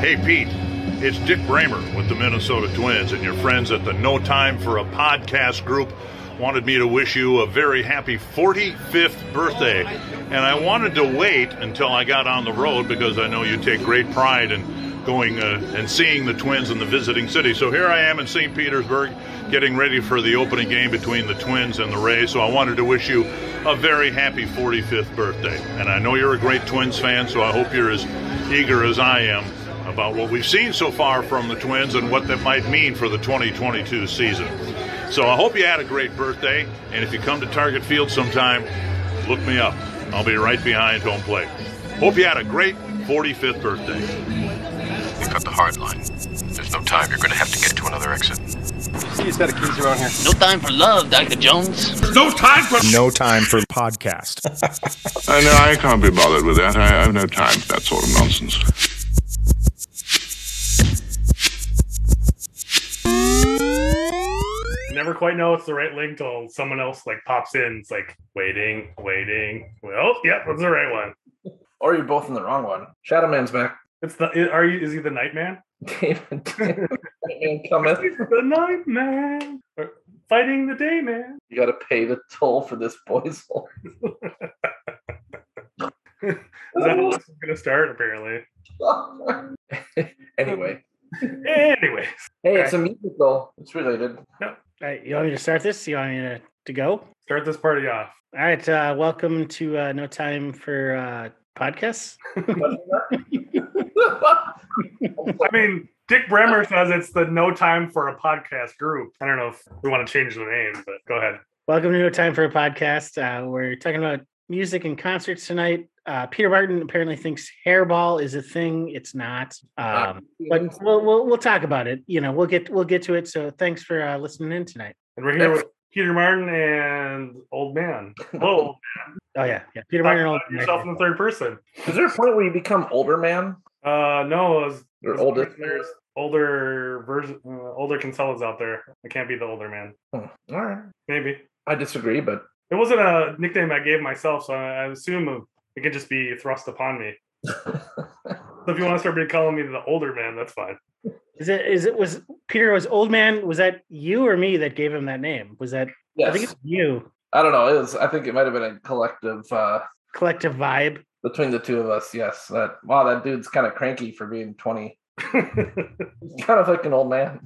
Hey, Pete, it's Dick Bremer with the Minnesota Twins, and your friends at the No Time for a Podcast group wanted me to wish you a very happy 45th birthday. And I wanted to wait until I got on the road because I know you take great pride in going uh, and seeing the Twins in the visiting city. So here I am in St. Petersburg getting ready for the opening game between the Twins and the Rays. So I wanted to wish you a very happy 45th birthday. And I know you're a great Twins fan, so I hope you're as eager as I am about what we've seen so far from the Twins and what that might mean for the 2022 season. So I hope you had a great birthday, and if you come to Target Field sometime, look me up. I'll be right behind home plate. Hope you had a great 45th birthday. We cut the hard line. There's no time. You're going to have to get to another exit. See a set of keys around here. No time for love, Dr. Jones. No time for No time for podcast. I know I can't be bothered with that. I, I have no time for that sort of nonsense. Never quite know it's the right link till someone else like pops in. It's like waiting, waiting. Well, yep, that's the right one. Or you're both in the wrong one. Shadow Man's back. It's the are you is he the Nightman? David, David Man cometh. He's the Nightman. Or Fighting the day man. You got to pay the toll for this boy's. Is that how this is gonna start? Apparently. anyway, Anyways, hey, it's a musical. It's related. All right, you want me to start this? You want me to, to go? start this party off. All right, uh, welcome to uh, No Time for uh, Podcasts. I mean, Dick Bremer says it's the No Time for a Podcast group. I don't know if we want to change the name, but go ahead. Welcome to No Time for a Podcast. Uh, we're talking about music and concerts tonight. Uh, Peter Martin apparently thinks hairball is a thing. It's not, um, but we'll, we'll we'll talk about it. You know, we'll get we'll get to it. So thanks for uh, listening in tonight. And we're here with Peter Martin and Old Man. Hello, Oh yeah, yeah. Peter Martin. Talk Old about yourself in the third person. Is there a point where you become older man? Uh, no, it was, it Or was oldest? There's older version, uh, older Kinsellas out there. I can't be the older man. Hmm. All right. Maybe I disagree, but it wasn't a nickname I gave myself, so I, I assume it could just be thrust upon me. So if you want to start calling me the older man, that's fine. Is it is it was Peter was old man? Was that you or me that gave him that name? Was that yes. I think it's you? I don't know. It was. I think it might have been a collective uh, Collective vibe. between the two of us. Yes. That wow, that dude's kind of cranky for being twenty. He's kind of like an old man.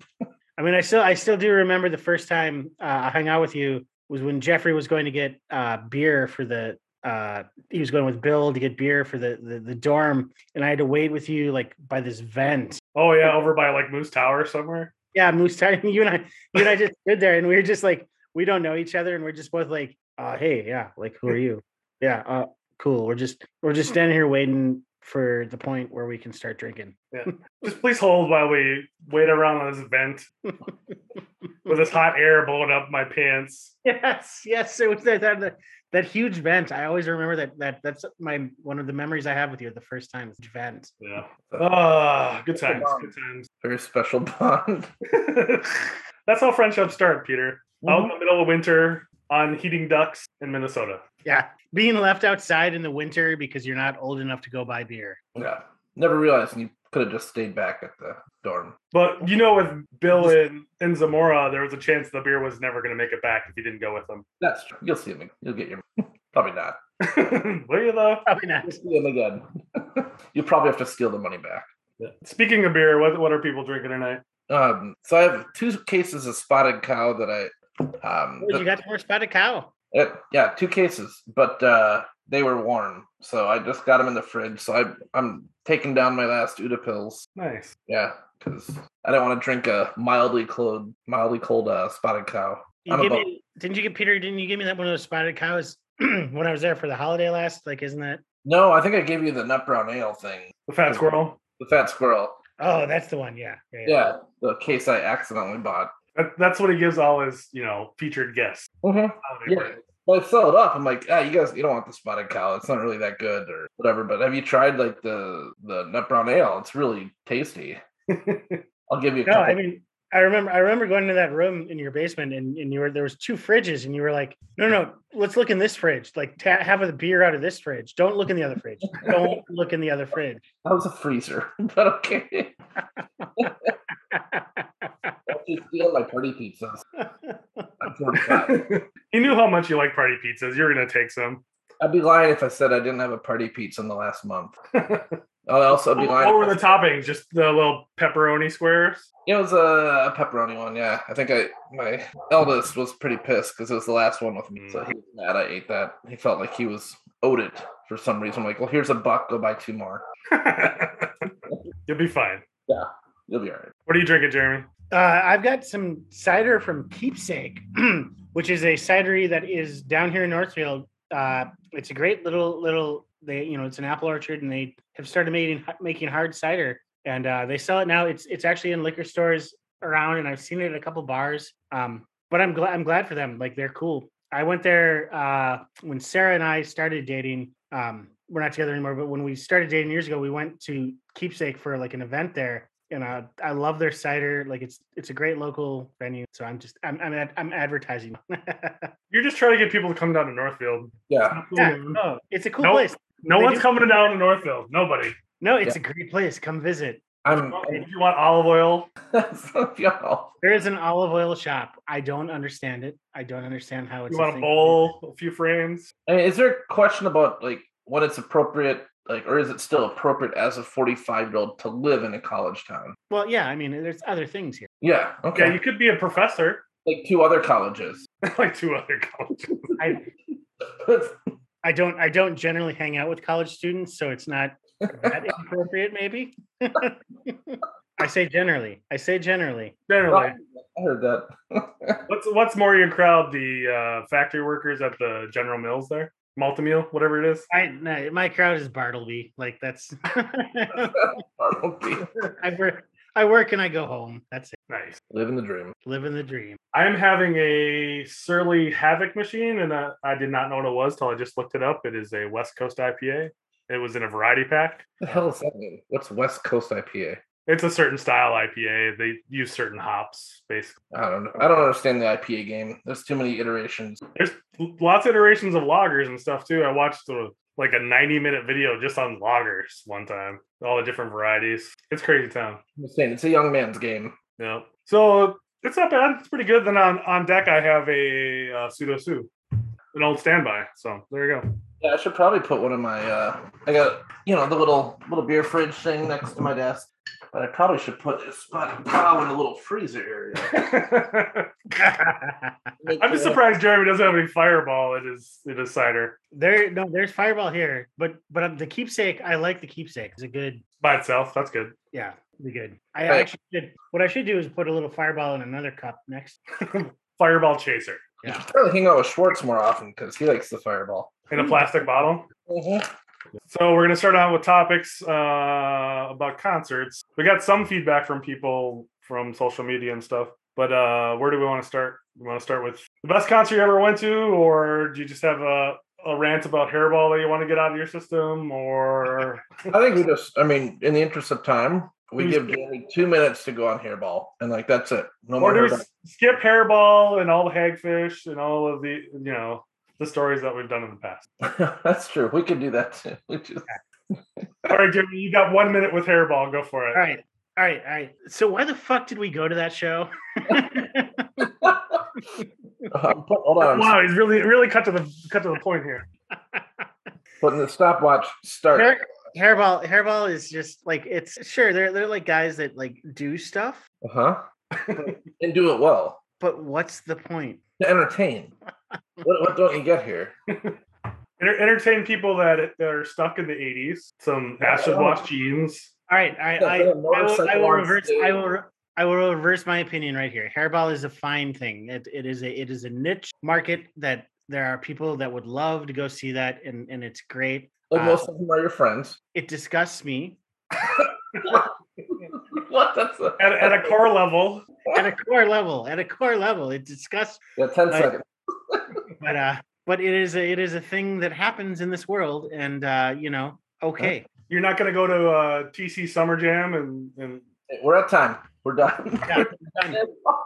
I mean, I still I still do remember the first time uh, I hung out with you was when Jeffrey was going to get uh, beer for the. Uh, he was going with Bill to get beer for the, the the dorm, and I had to wait with you like by this vent. oh yeah, over by like Moose Tower somewhere. Yeah, Moose Tower. You and I, you and I just stood there, and we were just like, we don't know each other, and we're just both like, uh, hey, yeah, like who are you? Yeah, uh, cool. We're just we're just standing here waiting for the point where we can start drinking. Yeah. Just please hold while we wait around on this vent with this hot air blowing up my pants. Yes, yes. It was that, that that that huge vent. I always remember that that that's my one of the memories I have with you. The first time huge vent. Yeah. Ah, good times. Good times. Very special bond. That's how friendships start, Peter. Out in Mhm. the middle of winter on heating ducks in Minnesota. Yeah, being left outside in the winter because you're not old enough to go buy beer. Yeah. Never realized you could have just stayed back at the dorm. But you know, with Bill and, and Zamora, there was a chance the beer was never going to make it back if you didn't go with them. That's true. You'll see him. You'll get your. Probably not. Will you though? Probably not. You'll see him again. you probably have to steal the money back. Speaking of beer, what what are people drinking tonight? Um, so I have two cases of spotted cow that I. Um, Oh, you got more spotted cow. Uh, yeah, two cases, but uh, they were warm, so I just got them in the fridge. So I, I'm taking down my last Uda pills. Nice. Yeah, because I don't want to drink a mildly cold, mildly cold uh, spotted cow. You give about- me, didn't you get Peter? Didn't you give me that one of those spotted cows when I was there for the holiday last? Like, isn't that? No, I think I gave you the nut brown ale thing, The fat squirrel. the fat squirrel. Oh, that's the one. Yeah. Yeah. Yeah, the case I accidentally bought. That, that's what he gives all his, you know, featured guests. Mm-hmm. Yeah. Well, I sell it up. I'm like, ah, you guys, you don't want the spotted cow. It's not really that good or whatever. But have you tried like the the nut brown ale? It's really tasty. I'll give you a No, couple. I mean, I remember I remember going into that room in your basement and, and you were there was two fridges and you were like, no, no, let's look in this fridge. Like ta- have a beer out of this fridge. Don't look in the other fridge. Don't look in the other fridge. That was a freezer, but okay. She's stealing my party pizzas. I'm 45. You knew how much you like party pizzas. You're gonna take some. I'd be lying if I said I didn't have a party pizza in the last month. I'd also be lying. What were the toppings? Just the little pepperoni squares. It was a, a pepperoni one, yeah. I think I my eldest was pretty pissed because it was the last one with me, so he was mad I ate that. He felt like he was owed it for some reason. I'm like, well, here's a buck. Go buy two more. You'll be fine. Yeah, you'll be all right. What are you drinking, Jeremy? Uh, I've got some cider from Keepsake, which is a cidery that is down here in Northfield. Uh, it's a great little little. They you know it's an apple orchard, and they have started making making hard cider, and uh, they sell it now. It's it's actually in liquor stores around, and I've seen it at a couple bars. Um, but I'm glad I'm glad for them. Like they're cool. I went there uh, when Sarah and I started dating. Um, we're not together anymore, but when we started dating years ago, we went to Keepsake for like an event there, and uh, I love their cider. Like it's it's a great local venue. So I'm just I'm I'm, ad- I'm advertising. You're just trying to get people to come down to Northfield. Yeah, yeah, no, it's a cool Nope. place. No They one's do- coming down to Northfield. Nobody. No, it's a great place. Come visit. I'm. If you want olive oil, y'all. There is an olive oil shop. I don't understand it. I don't understand how it's. you want a thing. bowl, a few frames. I mean, is there a question about like when it's appropriate, like, or is it still appropriate as a 45 year old to live in a college town? Well, yeah. I mean, there's other things here. Yeah. Okay. Yeah, you could be a professor, like two other colleges. like two other colleges. I I don't I don't generally hang out with college students, so it's not that inappropriate. Maybe. I say generally. I say generally. Generally, I heard that. what's what's more your crowd? The uh, factory workers at the General Mills there, Malt-O-Meal, whatever it is. I no, my crowd is Bartleby. Like that's. Bartleby. I work. I work and I go home. That's it. Nice. Living the dream. Living the dream. I am having a Surly Havoc machine, and uh, I did not know what it was till I just looked it up. It is a West Coast IPA. It was in a variety pack. What the hell does that mean? What's West Coast IPA? It's a certain style IPA. They use certain hops, basically. I don't know. I don't understand the IPA game. There's too many iterations. There's lots of iterations of lagers and stuff too. I watched a, like a 90 minute video just on lagers one time, all the different varieties. It's crazy town. I'm saying, it's a young man's game. Yeah. So it's not bad. It's pretty good. Then on, on deck, I have a uh, pseudo sue, an old standby. So there you go. Yeah, I should probably put one of my. uh I got you know the little little beer fridge thing next to my desk, but I probably should put this spot cow in the little freezer area. I'm just surprised Jeremy doesn't have any fireball in his in his cider there no, there's Fireball here, but but um, the keepsake. I like the keepsake. It's a good. by itself. That's good. Yeah, be good. I Right. actually should. What I should do is put a little Fireball in another cup next. Fireball chaser You should probably hang out with Schwartz more often because he likes the fireball. in a plastic bottle. Mhm. So we're gonna start out with topics uh, about concerts. We got some feedback from people from social media and stuff, but uh, where do we want to start? We want to start with the best concert you ever went to, or do you just have a, a rant about hairball that you want to get out of your system, or I think we just. I mean, in the interest of time, we give Jamie two minutes to go on hairball, and like that's it. No or more do we hairball. skip hairball and all the hagfish and all of the you know the stories that we've done in the past? that's true. We could do that too. We just. All right, Jimmy, you got one minute with hairball. Go for it. All right, all right, all right. So why the fuck did we go to that show? I'm put, hold on. Wow, he's really really cut to the cut to the point here. putting the stopwatch start. Hair, hairball, hairball is just like it's sure they're they're like guys that like do stuff, Uh huh. and do it well but what's the point? to entertain. What, what don't you get here? Enter- entertain people that, that are stuck in the 80s. Some acid wash jeans. All right, I Yeah, I, they're a I, will, I will reverse. I will. re- I will reverse my opinion right here. Hairball is a fine thing. It, it is a it is a niche market that there are people that would love to go see that, and and it's great. Like Uh, most of them are your friends. It disgusts me what? That's a, At, at a core level, at a core level. At a core level, it disgusts. yeah, 10 I- seconds. But uh, but it is a it is a thing that happens in this world, and uh, you know, okay. you're not going to go to uh, TC Summer Jam and, and We're at time. We're done. Yeah, done.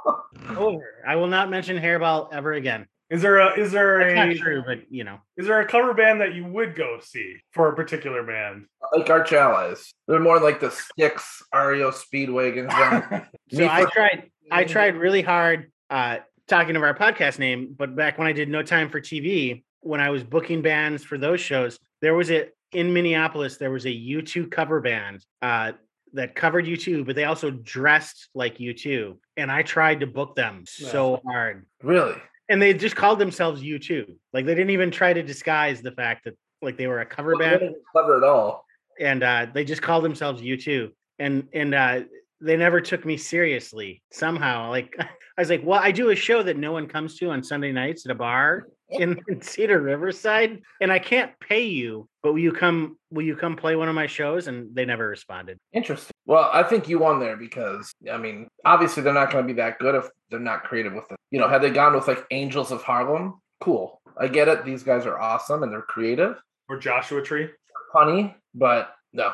Over. I will not mention Hairball ever again. Is there a is there That's not a true, but you know. is there a cover band that you would go see for a particular band? like Arch Allies. They're more like the Styx, REO Speedwagon. genre. So I tried I tried really hard uh talking of our podcast name, but back when I did No Time for TV, when I was booking bands for those shows, there was a in Minneapolis, there was a U2 cover band uh that covered U2, but they also dressed like U2. And I tried to book them so hard. Really? And they just called themselves U2. Like they didn't even try to disguise the fact that like they were a cover Well, they band didn't cover it all. and uh, they just called themselves U2, and and uh, they never took me seriously somehow. Like I was like, well, I do a show that no one comes to on Sunday nights at a bar in, in Cedar Riverside, and I can't pay you, but will you come? Will you come play one of my shows? And they never responded. Interesting. Well, I think you won there because I mean, obviously they're not going to be that good if they're not creative with it. You know, had they gone with like Angels of Harlem, cool. I get it. These guys are awesome and they're creative, Or Joshua Tree? funny, but no.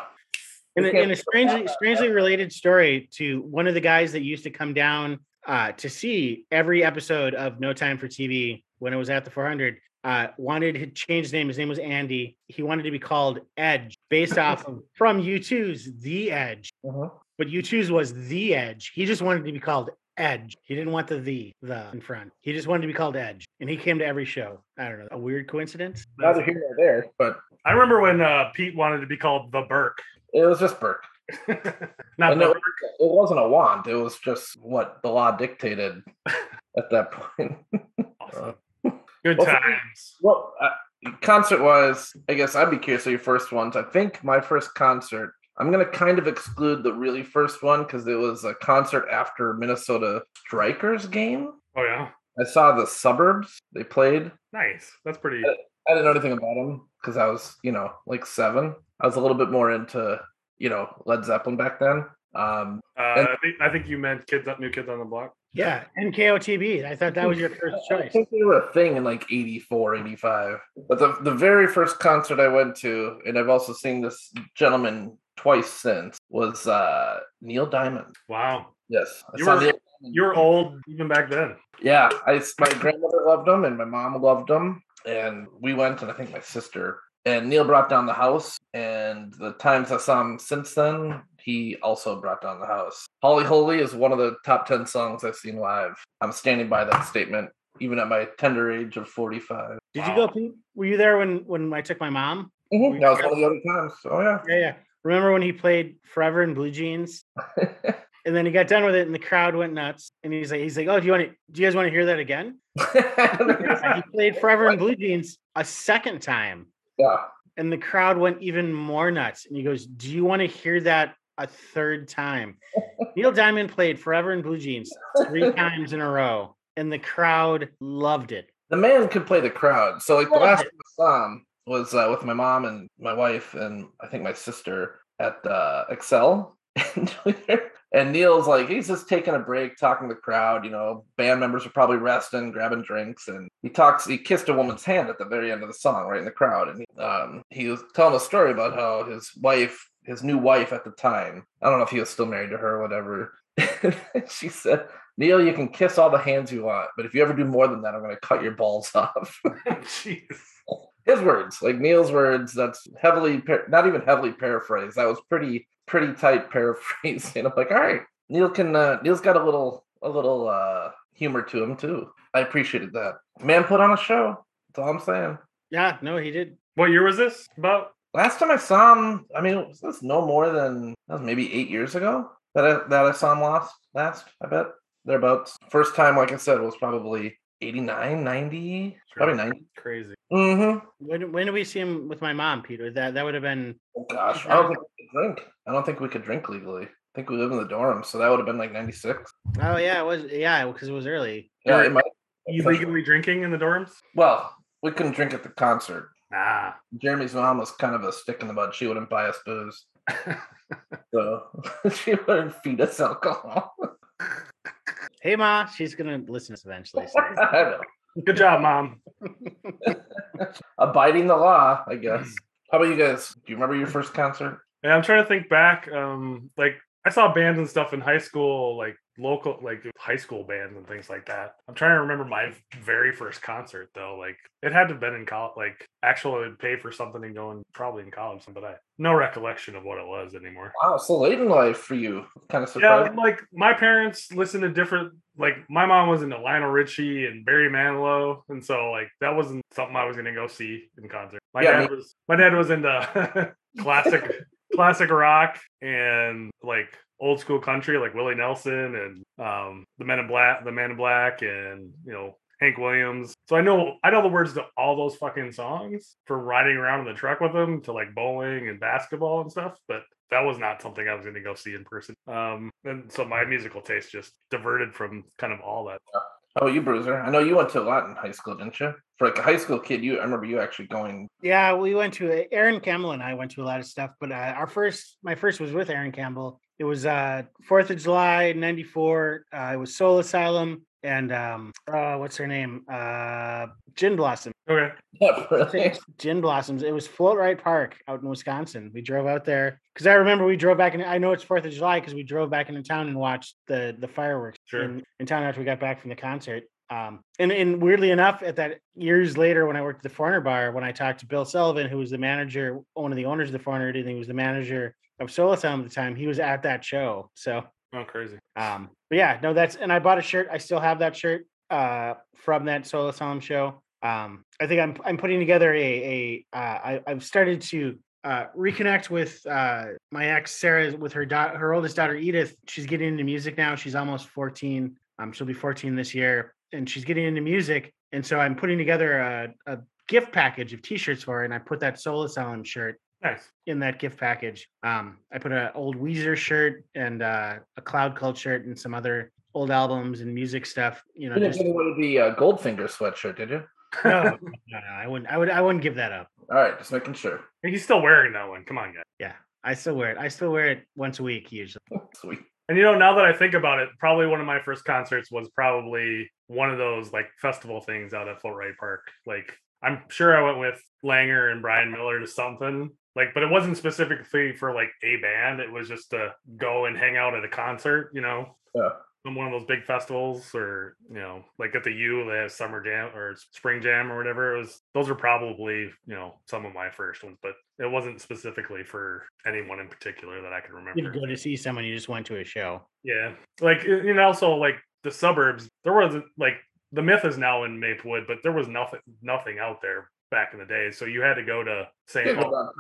In a, in a strangely strangely related story to one of the guys that used to come down uh, to see every episode of No Time for TV when it was at the 400. Uh, wanted to change his name. His name was Andy. He wanted to be called Edge, based off of from U2's The Edge. Mhm. But U2's was The Edge. He just wanted to be called Edge. He didn't want the the the in front. He just wanted to be called Edge, and he came to every show. I don't know. A weird coincidence. Neither here nor there, but I remember when uh, Pete wanted to be called the Burke. It was just Burke. Not the it, it wasn't a want. It was just what the law dictated at that point. Awesome. Good Well, times. Well, uh, concert wise, I guess I'd be curious of your first ones. I think my first concert, I'm going to kind of exclude the really first one because it was a concert after Minnesota Strikers game. Oh yeah, I saw the suburbs. They played. nice. That's pretty. I didn't know anything about them because I was, you know, like seven. I was a little bit more into, you know, Led Zeppelin back then. Um, Uh, I think I think you meant kids, up new kids on the block. Yeah, NKOTB. I thought that was your first choice. I think they were a thing in like 84, 85. But the, the very first concert I went to, and I've also seen this gentleman twice since, was uh Neil Diamond. Wow, Yes. I You saw were- you were old even back then. Yeah, I my grandmother loved him and my mom loved him, and we went, and I think my sister and Neil brought down the house. And the times I saw him since then, he also brought down the house. Holly Holy is one of the top ten songs I've seen live. I'm standing by that statement, even at my tender age of 45. Did you go, Pete? Were you there when when I took my mom? Mhm, That was one of the other times. Oh yeah. Yeah, yeah. Remember when he played Forever in Blue Jeans? And then he got done with it, and the crowd went nuts. And he's like, he's like, oh, do you want to? Do you guys want to hear that again? He played Forever in Blue Jeans a second time, yeah. and the crowd went even more nuts. And he goes, "Do you want to hear that a third time?" Neil Diamond played Forever in Blue Jeans three times in a row, and the crowd loved it. The man could play the crowd. So like the last time I saw him was uh, with my mom and my wife and I think my sister at uh, Xcel. And, we- and Neil's like he's just taking a break, talking to the crowd. You know, band members are probably resting, grabbing drinks, and he talks. He kissed a woman's hand at the very end of the song, right in the crowd, and he, um, he was telling a story about how his wife, his new wife at the time, I don't know if he was still married to her or whatever. she said, Neil, you can kiss all the hands you want, but if you ever do more than that, I'm going to cut your balls off. Jeez. His words, like Neil's words, that's heavily, par- not even heavily paraphrased. That was pretty, pretty tight paraphrase. And I'm like, all right, Neil can, uh, Neil's got a little, a little uh, humor to him too. I appreciated that. Man put on a show. That's all I'm saying. Yeah, no, he did. What year was this? About Last time I saw him, I mean, was this no more than that was maybe eight years ago that I that I saw him last. Last, I bet thereabouts. First time, like I said, was probably 89, 90, probably 90. crazy. Mm-hmm. When when did we see him with my mom, Peter? That that would have been Oh gosh, I don't think we could drink. I don't think we could drink legally. I think we live in the dorms, so that would have been like 96. oh yeah, it was yeah, because it was early. Yeah, it might. You legally drinking in the dorms? Well, we couldn't drink at the concert. Nah. Jeremy's mom was kind of a stick in the mud. She wouldn't buy us booze, so she wouldn't feed us alcohol. Hey ma, she's gonna listen to this eventually. So. I know. Good job, mom. Abiding the law, I guess. How about you guys? Do you remember your first concert? Yeah, I'm trying to think back. Um, like I saw bands and stuff in high school, like local, like high school bands and things like that. I'm trying to remember my very first concert though. Like it had to have been in college, like actually pay for something and going probably in college, but I no recollection of what it was anymore. Wow, so late in life for you. Kind of Yeah, like my parents listened to different. Like my mom was into Lionel Richie and Barry Manilow, and so like that wasn't something I was gonna go see in concert. My Yeah, dad was my dad was into classic classic rock and like old school country, like Willie Nelson and um, the Men in Black, the Man in Black, and you know Hank Williams. So I know I know the words to all those fucking songs for riding around in the truck with them to like bowling and basketball and stuff, but that was not something I was going to go see in person. Um, and so my musical taste just diverted from kind of all that. How about you, Bruiser? I know you went to a lot in high school, didn't you? For like a high school kid, you I remember you actually going. Yeah, we went to Aaron Campbell and I went to a lot of stuff, but uh, our first, my first was with Aaron Campbell. It was uh Fourth of July '94. Uh, it was Soul Asylum and um, uh, what's her name? Uh, Gin Blossom. Okay. Yeah, really? Gin Blossoms. It was Float Rite Park out in Wisconsin. We drove out there because I remember we drove back in. I know it's Fourth of July because we drove back into town and watched the the fireworks Sure. in, in town after we got back from the concert. Um, and, and weirdly enough, at that years later, when I worked at the Foreigner Bar, when I talked to Bill Sullivan, who was the manager, one of the owners of the Foreigner, and he was the manager of Soul Asylum at the time, he was at that show. So, Oh, crazy. um, but yeah, no, that's and I bought a shirt. I still have that shirt uh, from that Soul Asylum show. Um, I think I'm I'm putting together a a uh, I, I've started to uh, reconnect with uh, my ex Sarah with her daughter, her oldest daughter Edith. She's getting into music now. She's almost 14. Um, she'll be 14 this year, and she's getting into music. And so I'm putting together a, a gift package of T-shirts for her, and I put that Soul Asylum shirt Nice. in that gift package. Um, I put an old Weezer shirt and uh, a Cloud Cult shirt and some other old albums and music stuff. You know, You didn't just give away the uh, Goldfinger sweatshirt, did you? no, no, no, I wouldn't. I would. I wouldn't give that up. All right, just making sure. He's still wearing that one. Come on, guys. Yeah, I still wear it. I still wear it once a week usually. Sweet. And you know, now that I think about it, probably one of my first concerts was probably one of those like festival things out at Fort Right Park. Like I'm sure I went with Langer and Brian Miller to something. Like, but it wasn't specifically for like a band. It was just to go and hang out at a concert, you know. Yeah. From one of those big festivals, or you know, like at the U, they have summer jam or spring jam or whatever. It was those are probably you know some of my first ones, but it wasn't specifically for anyone in particular that I can remember. You go to see someone. You just went to a show. Yeah, like y- you know, also like the suburbs. There was like the myth is now in Maplewood, but there was nothing nothing out there back in the day. So you had to go to St. Yeah, Paul,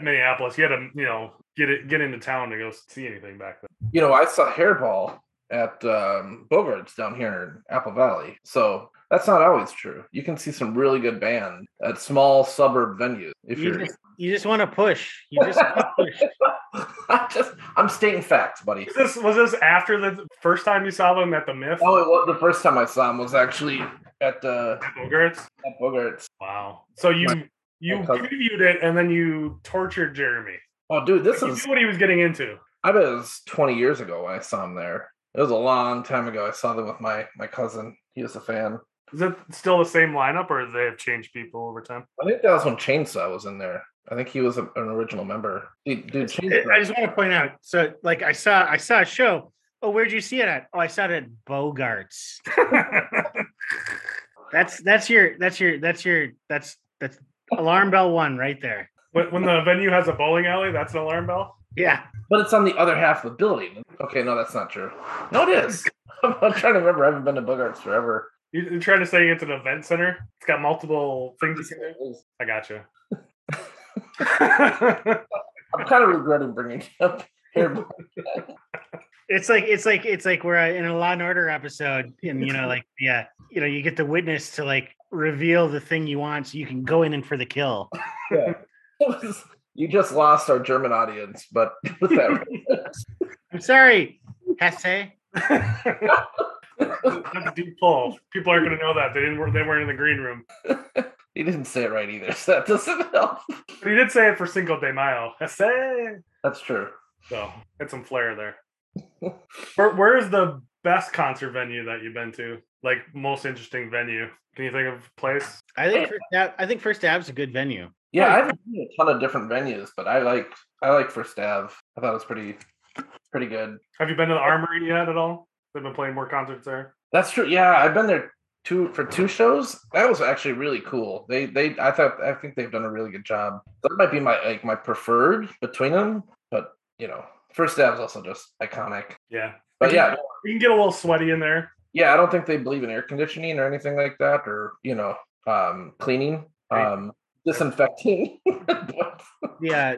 Minneapolis. You had to you know get it get into town to go see anything back then. You know, I saw Hairball at um, Bogarts down here in Apple Valley. So that's not always true. You can see some really good band at small suburb venues. If You you're, just, you just want to push. You just push. I'm just, I'm stating facts, buddy. Was this was this after the first time you saw them at the Myth? Oh, it was, the first time I saw them was actually at the at Bogarts? at Bogarts. Wow. So you My- you my previewed it and then you tortured Jeremy. Oh, dude, this You is knew what he was getting into. I bet it was 20 years ago when I saw him there. It was a long time ago. I saw them with my my cousin. He was a fan. Is it still the same lineup, or they have changed people over time? I think that was when Chainsaw was in there. I think he was a, an original member. Dude, dude I just want to point out. So, like, I saw, I saw a show. Oh, where'd you see it at? Oh, I saw it at Bogarts. That's that's your that's your that's your that's that's alarm bell one right there. when, when the venue has a bowling alley, that's an alarm bell. Yeah. But it's on the other half of the building. Okay, no, that's not true. No, it is. I'm, I'm trying to remember. I haven't been to Bogarts forever. You- You're trying to say it's an event center? It's got multiple things. You can do? I got you. I'm kind of regretting bringing it up here. It's like it's like it's like we're in a Law and Order episode, and you know, like yeah, you know, you get the witness to like reveal the thing you want, so you can go in and for the kill. Yeah. You just lost our German audience, but I'm sorry, Hesse. That's a deep pull. People aren't going to know that they didn't. They weren't in the green room. he didn't say it right either, so that doesn't help. But he did say it for Cinco de Mayo. Hesse. That's true. So had some flair there. Where, where is the best concert venue that you've been to? Like most interesting venue? Can you think of a place? I think first Ave, I think First Ave's a good venue. Yeah, I haven't seen a ton of different venues, but I like I like First Ave. I thought it was pretty pretty good. Have you been to the Armory yet at all? They've been playing more concerts there. That's true. Yeah, I've been there two for two shows. That was actually really cool. They they I thought I think they've done a really good job. That might be my like my preferred between them, but you know, First Ave is also just iconic. Yeah, But You yeah, can- you can get a little sweaty in there. yeah, I don't think they believe in air conditioning or anything like that, or you know, um, cleaning, Right. um, disinfecting. Yeah,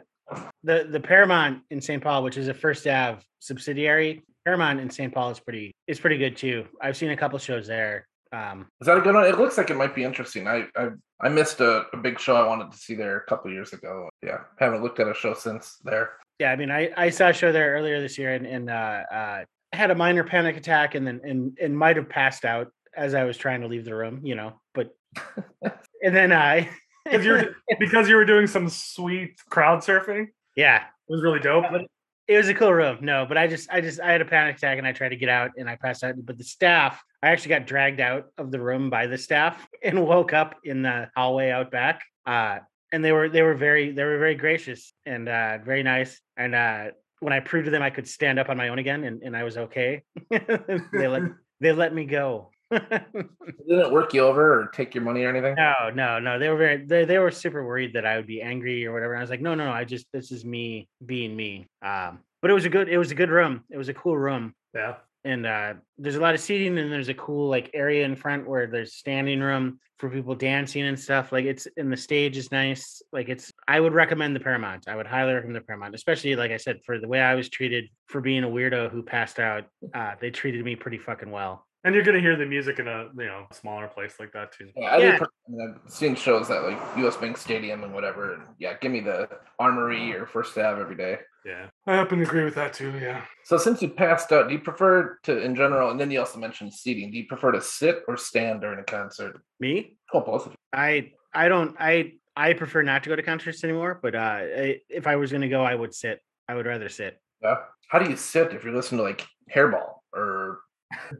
the the Paramount in St. Paul, which is a First Ave subsidiary, Paramount in St. Paul is pretty is pretty good too. I've seen a couple shows there. Um, Is that a good one? It looks like it might be interesting. I I, I missed a, a big show I wanted to see there a couple years ago. Yeah, haven't looked at a show since there. Yeah, I mean, I I saw a show there earlier this year and and uh, uh, had a minor panic attack and then and and might have passed out as I was trying to leave the room, you know. But and then I Because you're because you were doing some sweet crowd surfing. Yeah, it was really dope. Yeah, but it was a cool room. No, but I just, I just, I had a panic attack and I tried to get out and I passed out. But the staff, I actually got dragged out of the room by the staff and woke up in the hallway out back. Uh, and they were, they were very, they were very gracious and uh, very nice. And uh, when I proved to them I could stand up on my own again and, and I was okay, they let, they let me go. Didn't it work you over or take your money or anything? No, no, no. They were very they, they were super worried that I would be angry or whatever. And I was like, no, no, no. I just this is me being me. Um, but it was a good it was a good room. It was a cool room. Yeah. And uh there's a lot of seating and there's a cool like area in front where there's standing room for people dancing and stuff. Like it's and the stage is nice. Like it's I would recommend the Paramount. I would highly recommend the Paramount, especially like I said, for the way I was treated for being a weirdo who passed out. Uh they treated me pretty fucking well. And you're gonna hear the music in a you know smaller place like that too. Yeah, I Yeah. do. pre- I mean, I've seen shows at like US Bank Stadium and whatever. And yeah, give me the Armory or First Ave every day. Yeah, I happen to agree with that too. Yeah. So since you passed out, do you prefer to, in general, and then you also mentioned seating, do you prefer to sit or stand during a concert? Me? Oh, both of you. I I don't I I prefer not to go to concerts anymore. But uh, I, if I was going to go, I would sit. I would rather sit. Yeah. How do you sit if you're listening to like Hairball or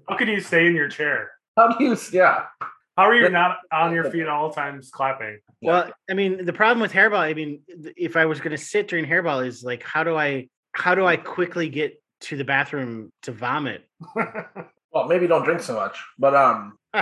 How can you stay in your chair? how do you? Yeah. How are you not on your feet at all times clapping? Well, I mean, the problem with hairball, I mean, if I was going to sit during hairball, is like, how do I how do I quickly get to the bathroom to vomit? Well, maybe don't drink so much, but um,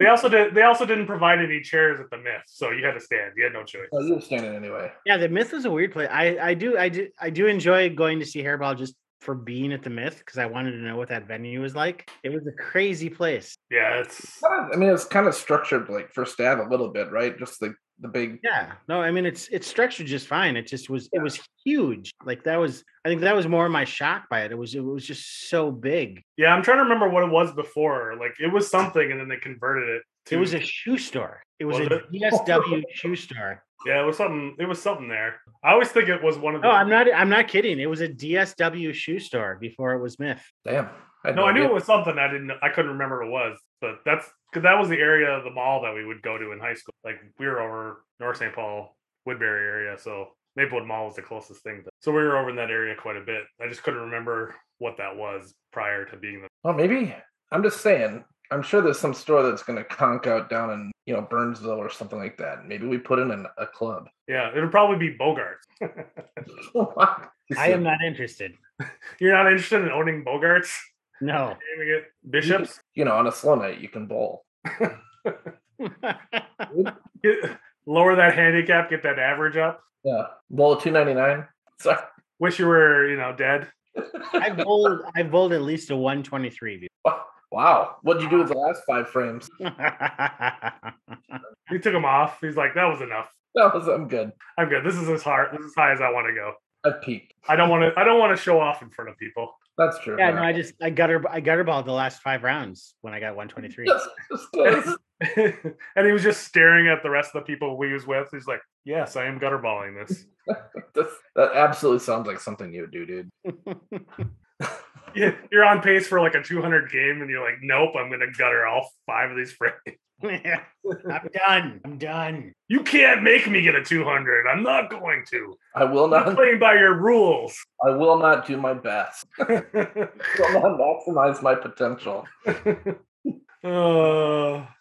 They also did. They also didn't provide any chairs at the Myth, so you had to stand. You had no choice. well, you're standing anyway. yeah, the myth was a weird place. I I do I do I do enjoy going to see hairball just for being at the myth because I wanted to know what that venue was like. It was a crazy place. Yeah, it's I mean, it's kind of structured like for Ave a little bit, right? Just the the big. Yeah, no, I mean it's it's structured just fine. It just was it was huge. Like that was I think that was more my shock by it. It was it was just so big. yeah. I'm trying to remember what it was before. Like it was something, and then they converted it. To, It was a shoe store. It was, Was a it? DSW shoe store. Yeah. It was something. It was something there. I always think it was one of the. No, I'm not I'm not kidding. It was a DSW shoe store before it was Myth. Damn. had No, I knew idea. it was something. I didn't. I couldn't remember what it was. But that's because that was the area of the mall that we would go to in high school. Like we were over North St. Paul, Woodbury area, so Maplewood Mall was the closest thing. To, so we were over in that area quite a bit. I just couldn't remember what that was prior to being the. Well, maybe I'm just saying. I'm sure there's some store that's going to conk out down in you know Burnsville or something like that. Maybe we put in an, a club. Yeah, it'll probably be Bogarts. I am not interested. You're not interested in owning Bogarts? No. Naming it Bishops? You know, on a slow night you can bowl. Get- lower that handicap, get that average up. Yeah, bowl two ninety nine. Sorry. Wish you were, you know, dead. I've bowled I've bowled at least a 123 Wow, what did you do with the last five frames? He took them off. He's like, that was enough. That was I'm good. I'm good. This is as hard. This is as high as I want to go. I've peaked. I don't want to. I don't want to show off in front of people. That's true. yeah, no, I just I gutter I gutter balled the last five rounds when I got 123. Just- just and he was just staring at the rest of the people we was with. He's like, "Yes, I am gutterballing this. that absolutely sounds like something you would do, dude. Yeah, You're on pace for like a 200 game, and you're like, nope, I'm gonna gutter all five of these frames. I'm done. I'm done. You can't make me get a 200. I'm not going to. I will I'm not. playing by your rules. I will not do my best. I will not maximize my potential. uh,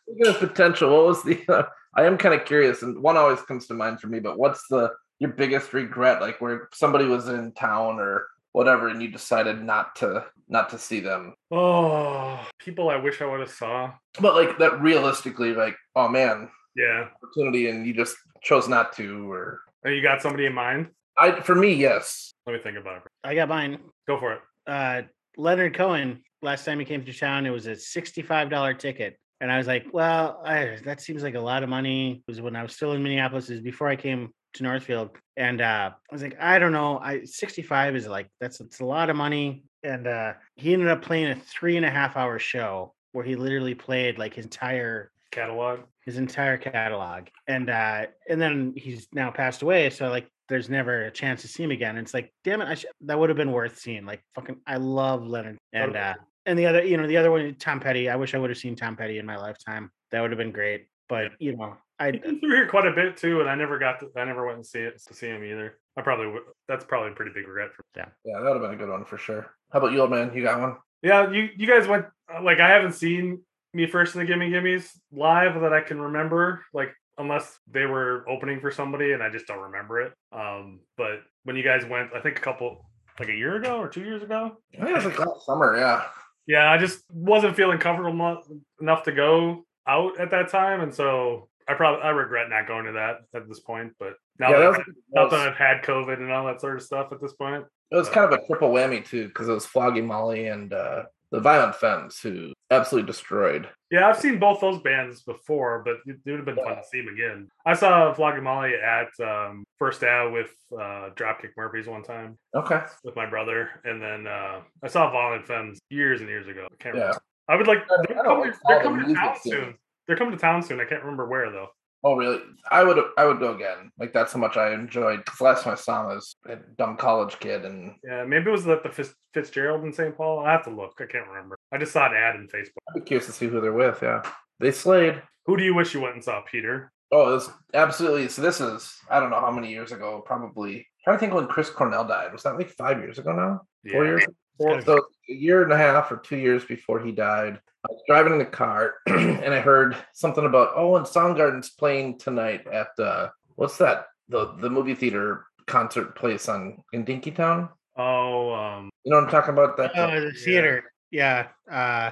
Speaking of potential, what was the? Uh, I am kind of curious, and one always comes to mind for me. But what's the your biggest regret? Like where somebody was in town or whatever, and you decided not to not to see them. Oh, people I wish I would have saw. But like that realistically, like, oh man, Yeah. opportunity and you just chose not to or And you got somebody in mind? I for me, yes. Let me think about it. I got mine. Go for it. uh, Leonard Cohen, last time he came to town, it was a $65 ticket. And I was like, well, I, that seems like a lot of money. It was when I was still in Minneapolis, it was before I came to Northfield. And uh, I was like, I don't know. I 65 is like, that's it's a lot of money. And uh, he ended up playing a three and a half hour show where he literally played like his entire Catalog. his entire catalog and uh and then he's now passed away so like there's never a chance to see him again it's like damn it I sh- that would have been worth seeing like fucking i love leonard and uh and the other you know the other one tom petty i wish i would have seen tom petty in my lifetime that would have been great but you know i He's been through here quite a bit too, and I never got to. I never went and see it to see him either. I probably would. That's probably a pretty big regret for. me. Yeah, yeah, that would have been a good one for sure. How about you, old man? You got one? Yeah, you you guys went uh, like I haven't seen Me First and the Gimme Gimmes live that I can remember. Like unless they were opening for somebody and I just don't remember it. Um, but when you guys went, I think a couple like a year ago or two years ago. I think it was like last summer, yeah. Yeah, I just wasn't feeling comfortable enough to go out at that time, and so I probably I regret not going to that at this point. But now, yeah, that, was, now that I've had COVID and all that sort of stuff at this point, it was kind of a triple whammy too, because it was Flogging Molly and uh, the Violent Femmes who absolutely destroyed. yeah, I've seen both those bands before, but it, would have been fun to see them again. I saw Flogging Molly at um, First Ave with uh, Dropkick Murphys one time Okay. with my brother, and then uh, I saw Violent Femmes years and years ago. I can't Yeah. remember. I would like. Uh, I They're coming, they're coming to town scene. soon. They're coming to town soon. I can't remember where though. Oh, really? I would I would go again. Like that's how much I enjoyed. Because last time I saw him, I was a dumb college kid, and Yeah, maybe it was at the Fitzgerald in St. Paul. I have to look. I can't remember. I just saw an ad in Facebook. I'd be curious to see who they're with. Yeah, they slayed. Who do you wish you went and saw, Peter? Oh, was absolutely. So this is I don't know how many years ago. Probably trying to think when Chris Cornell died. Was that like five years ago now? Four Yeah. years. Four, so a year and a half or two years before he died. I was driving in the car and I heard something about oh, and Soundgarden's playing tonight at uh what's that the the movie theater concert place on in Dinkytown. Oh, um, You know what I'm talking about? That oh the theater yeah uh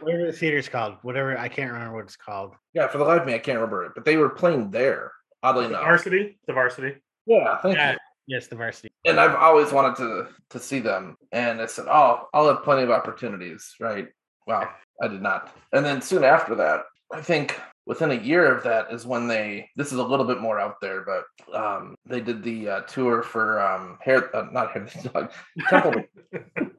whatever the theater's called whatever i can't remember what it's called yeah, for the life of me, I can't remember it, but they were playing there. Oddly the enough, varsity. The varsity. yeah, thank Yeah. you. Yes the varsity and I've always wanted to to see them. And I said, "Oh, I'll have plenty of opportunities." Right? Wow, I did not. And then soon after that, I think within a year of that is when they. This is a little bit more out there, but um, they did the uh, tour for um, hair, uh, not hair the dog, Temple,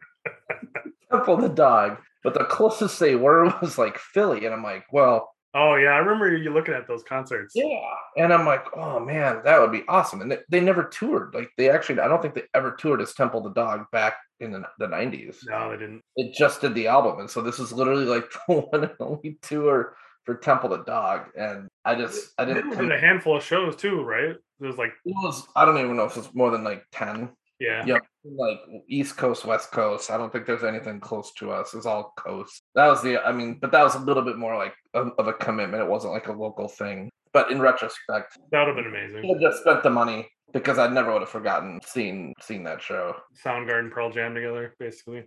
Temple the dog. But the closest they were was like Philly, and I'm like, well, Oh yeah, I remember you looking at those concerts. yeah. And I'm like, oh man, that would be awesome. And they, they never toured. Like they actually, I don't think they ever toured as Temple the Dog back in the, the 90s. No, they didn't. It just did the album. And so this is literally like the one and only tour for Temple the Dog. And I just, I didn't, did a handful of shows too, right? It was like, it was, I don't even know if it's more than like 10. yeah, Yep. Like East Coast, West Coast. I don't think there's anything close to us. It's all coast. That was the, I mean, but that was a little bit more like of, of a commitment. It wasn't like a local thing. But in retrospect, that would have been amazing. have just spent the money because I never would have forgotten seeing seeing that show Soundgarden, Pearl Jam together, basically.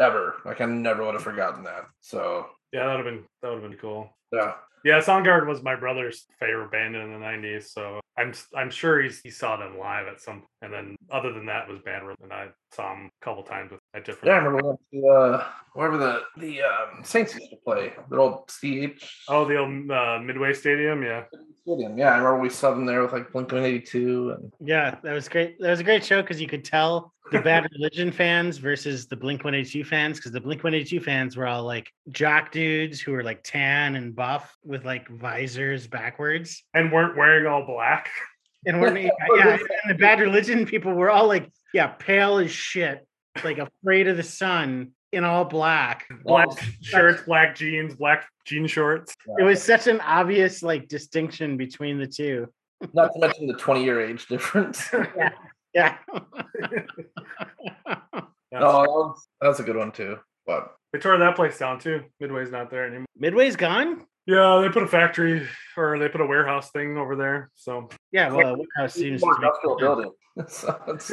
Ever. Like I never would have forgotten that. So Yeah, that would have been that would have been cool. yeah, Yeah, Soundgarden was my brother's favorite band in the '90s, so I'm I'm sure he's he saw them live at some. And then other than that was Band Rhythm, and I saw him a couple times with at different. yeah. I remember we went to uh, wherever the the um, Saints used to play, the old CH Oh, the old uh, Midway Stadium, yeah. Stadium. Yeah, I remember we saw them there with like Blink One Eighty Two, and Yeah, that was great. That was a great show because you could tell the Bad Religion fans versus the Blink 182 fans because the Blink 182 fans were all like jock dudes who were like tan and buff with like visors backwards. And weren't wearing all black. And we're yeah, and the Bad Religion people were all like, yeah, pale as shit, like afraid of the sun in all black. Black Well, shirts, black jeans, black jean shorts. It was such an obvious like distinction between the two. not to mention the twenty year age difference. Yeah. Yeah. No, oh, that was, a good one too. But They tore that place down too. Midway's not there anymore. Midway's gone? Yeah, they put a factory or they put a warehouse thing over there. So Yeah, well, warehouse seems more to be industrial building. so it's,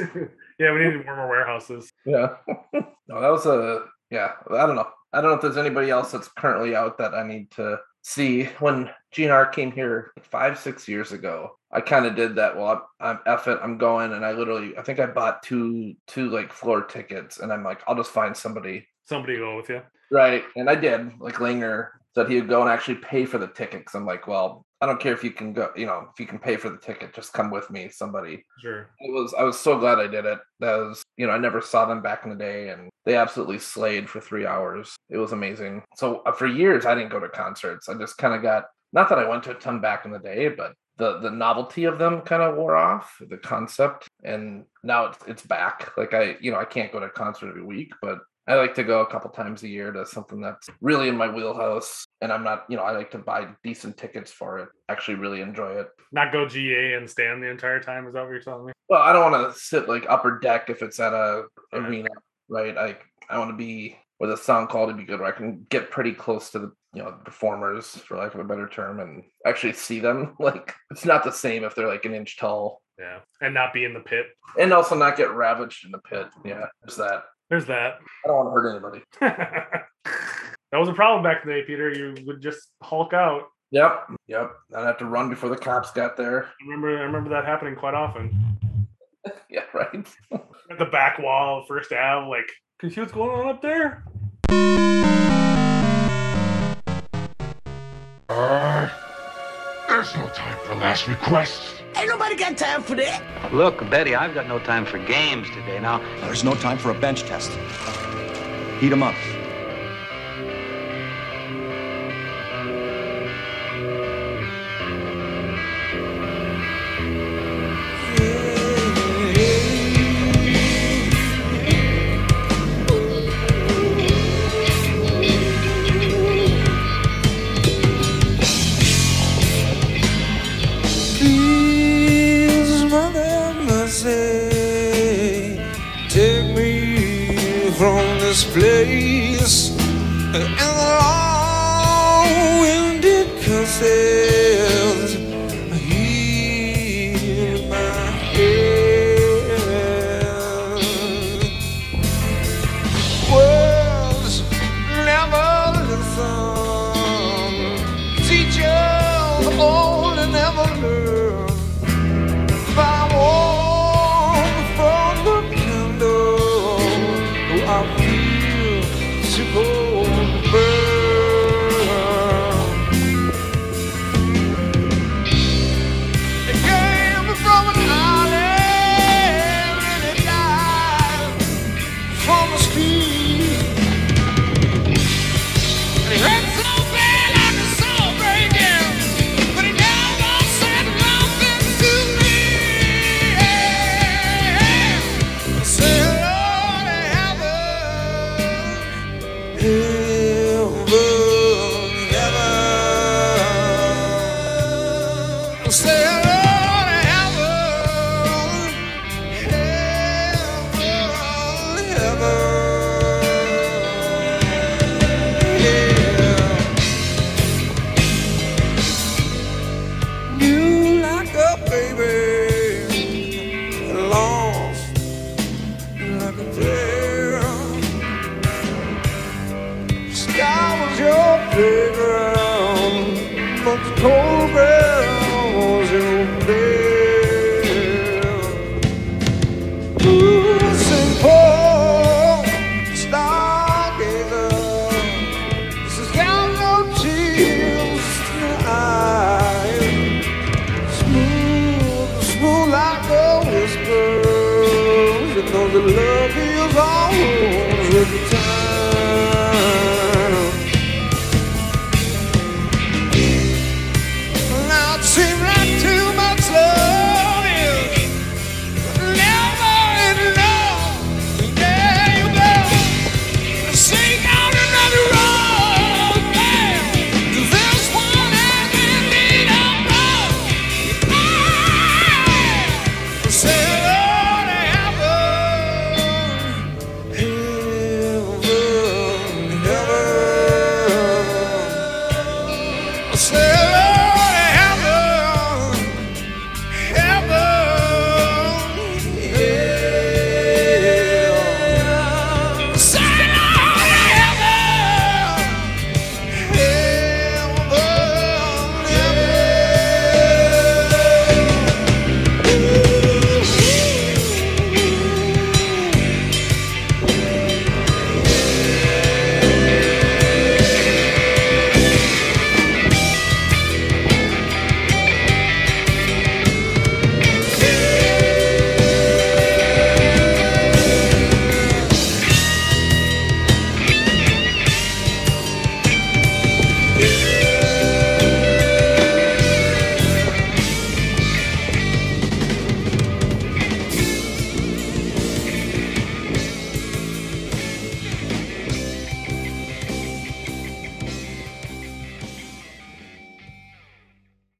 Yeah, we need more, more warehouses. Yeah. no, that was a yeah. I don't know. I don't know if there's anybody else that's currently out that I need to see. When GNR came here five, six years ago, I kind of did that. Well, I'm, I'm F it. I'm going, and I literally, I think I bought two, two like floor tickets, and I'm like, I'll just find somebody. Somebody go with you. Right, and I did. Like Langer said, he would go and actually pay for the ticket. Cause I'm like, well, I don't care if you can go, you know, if you can pay for the ticket, just come with me, somebody. Sure. It was I was so glad I did it. That was, you know, I never saw them back in the day and they absolutely slayed for 3 hours. It was amazing. So uh, for years I didn't go to concerts. I just kind of got not that I went to a ton back in the day, but the the novelty of them kind of wore off, the concept, and now it's it's back. Like I, you know, I can't go to a concert every week, but I like to go a couple times a year to something that's really in my wheelhouse. And I'm not, you know, I like to buy decent tickets for it. Actually, really enjoy it. Not go GA and stand the entire time. Is that what you're telling me? Well, I don't want to sit like upper deck if it's at a Yeah. arena, right? Like I want to be with a sound quality be good, where I can get pretty close to the you know performers, for lack of a better term, and actually see them. Like it's not the same if they're like an inch tall, Yeah. And not be in the pit. and also not get ravaged in the pit. Yeah, there's that. There's that. I don't want to hurt anybody. that was a problem back in the day, Peter. You would just hulk out. Yep, yep. I'd have to run before the cops got there. I remember I remember that happening quite often. Yeah, right. At the back wall, first Ave, like, can you see what's going on up there? There's no time for last requests. Ain't nobody got time for that. Look, Betty, I've got no time for games today. Now, There's no time for a bench test. Heat 'em up. Baby, lost like a. Sky was your playground, but cold